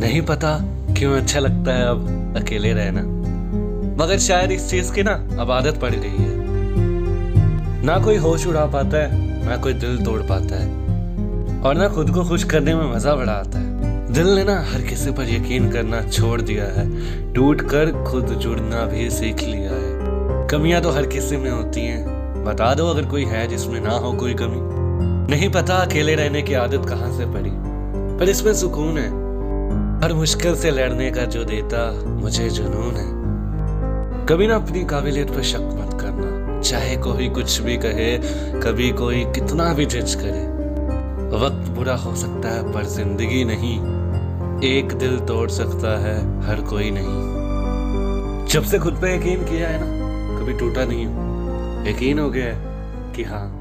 नहीं पता क्यों अच्छा लगता है अब अकेले रहना। मगर शायद इस चीज़ की ना अब आदत पड़ गई है। ना कोई होश उड़ा पाता है, ना कोई दिल तोड़ पाता है। और ना खुद को खुश करने में मज़ा बड़ा आता है। दिल ने ना हर किसी पर यकीन करना छोड़ दिया है। टूट कर खुद जुड़ना भी सीख लिया है। कमियाँ तो हर किसी में होती हैं। बता दो अगर कोई है जिसमें ना हो कोई कमी। नहीं पता अकेले रहने की आदत कहाँ से पड़ी। पर इसमें सुकून है। हर मुश्किल से लड़ने का जो देता मुझे जुनून है। कभी ना अपनी काबिलियत पर शक मत करना। चाहे कोई कुछ भी कहे, कभी कोई कितना भी जज करे। वक्त बुरा हो सकता है, पर ज़िंदगी नहीं। एक दिल तोड़ सकता है, हर कोई नहीं। जब से खुद पे यकीन किया है ना, कभी टूटा नहीं हूँ। यकीन हो गया है कि हाँ